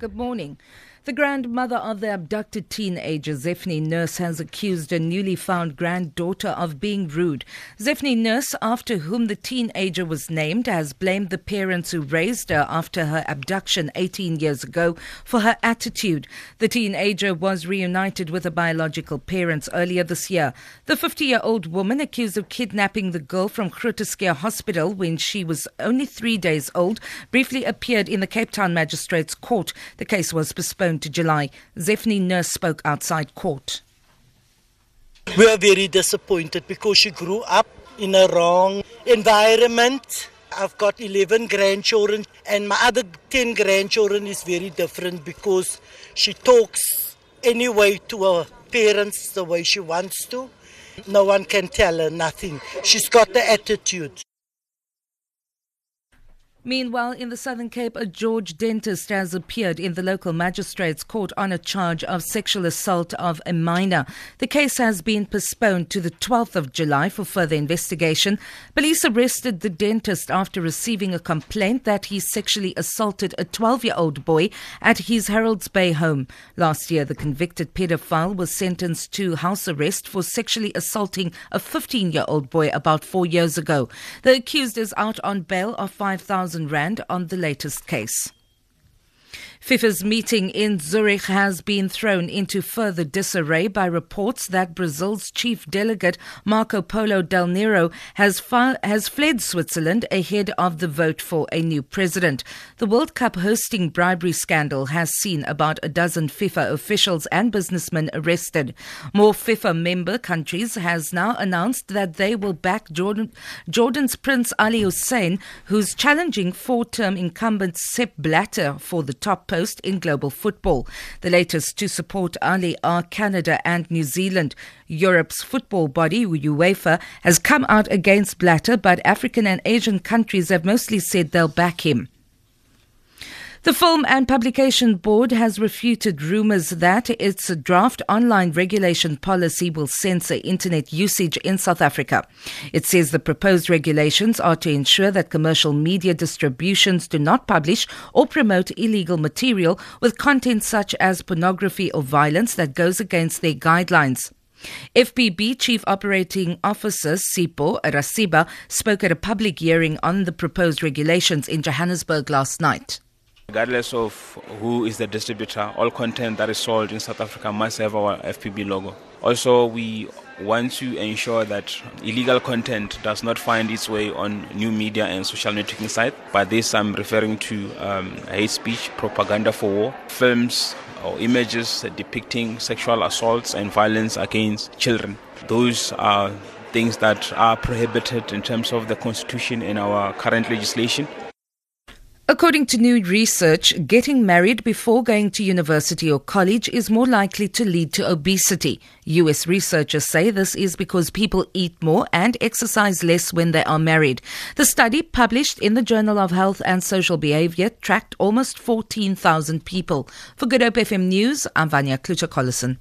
Good morning. The grandmother of the abducted teenager, Zephany Nurse, has accused her newly found granddaughter of being rude. Zephra Nurse, after whom the teenager was named, has blamed the parents who raised her after her abduction 18 years ago for her attitude. The teenager was reunited with her biological parents earlier this year. The 50 year old woman accused of kidnapping the girl from Schuur Hospital when she was only three days old briefly appeared in the Cape Town Magistrates Court. The case was postponed to July. Zephra Nurse spoke outside court. We are very disappointed because she grew up in a wrong environment. I've got 11 grandchildren, and my other 10 grandchildren is very different because she talks anyway to her parents the way she wants to. No one can tell her nothing. She's got the attitude. Meanwhile, in the Southern Cape, a George dentist has appeared in the local magistrates court on a charge of sexual assault of a minor. The case has been postponed to the 12th of July for further investigation. Police arrested the dentist after receiving a complaint that he sexually assaulted a 12-year-old boy at his Herold's Bay home. Last year, the convicted pedophile was sentenced to house arrest for sexually assaulting a 15-year-old boy about 4 years ago. The accused is out on bail of 5000 rand on the latest case. FIFA's meeting in Zurich has been thrown into further disarray by reports that Brazil's chief delegate Marco Polo Del Nero has, fi- has fled Switzerland ahead of the vote for a new president. The World Cup hosting bribery scandal has seen about a dozen FIFA officials and businessmen arrested. More FIFA member countries has now announced that they will back Jordan, Jordan's Prince Ali Hussein, who's challenging four-term incumbent Sepp Blatter for the top post in global football. The latest to support Ali are Canada and New Zealand. Europe's football body, UEFA, has come out against Blatter, but African and Asian countries have mostly said they'll back him. The Film and Publication Board has refuted rumors that its draft online regulation policy will censor internet usage in South Africa. It says the proposed regulations are to ensure that commercial media distributions do not publish or promote illegal material with content such as pornography or violence that goes against their guidelines. FPB Chief Operating Officer Sipho Rasiba spoke at a public hearing on the proposed regulations in Johannesburg last night. Regardless of who is the distributor, all content that is sold in South Africa must have our FPB logo. Also, we want to ensure that illegal content does not find its way on new media and social networking sites. By this, I'm referring to um, hate speech, propaganda for war, films or images depicting sexual assaults and violence against children. Those are things that are prohibited in terms of the Constitution and our current legislation. According to new research, getting married before going to university or college is more likely to lead to obesity. US researchers say this is because people eat more and exercise less when they are married. The study, published in the Journal of Health and Social Behavior, tracked almost 14,000 people. For Good Hope FM News, I'm Vanya Klucher-Collison.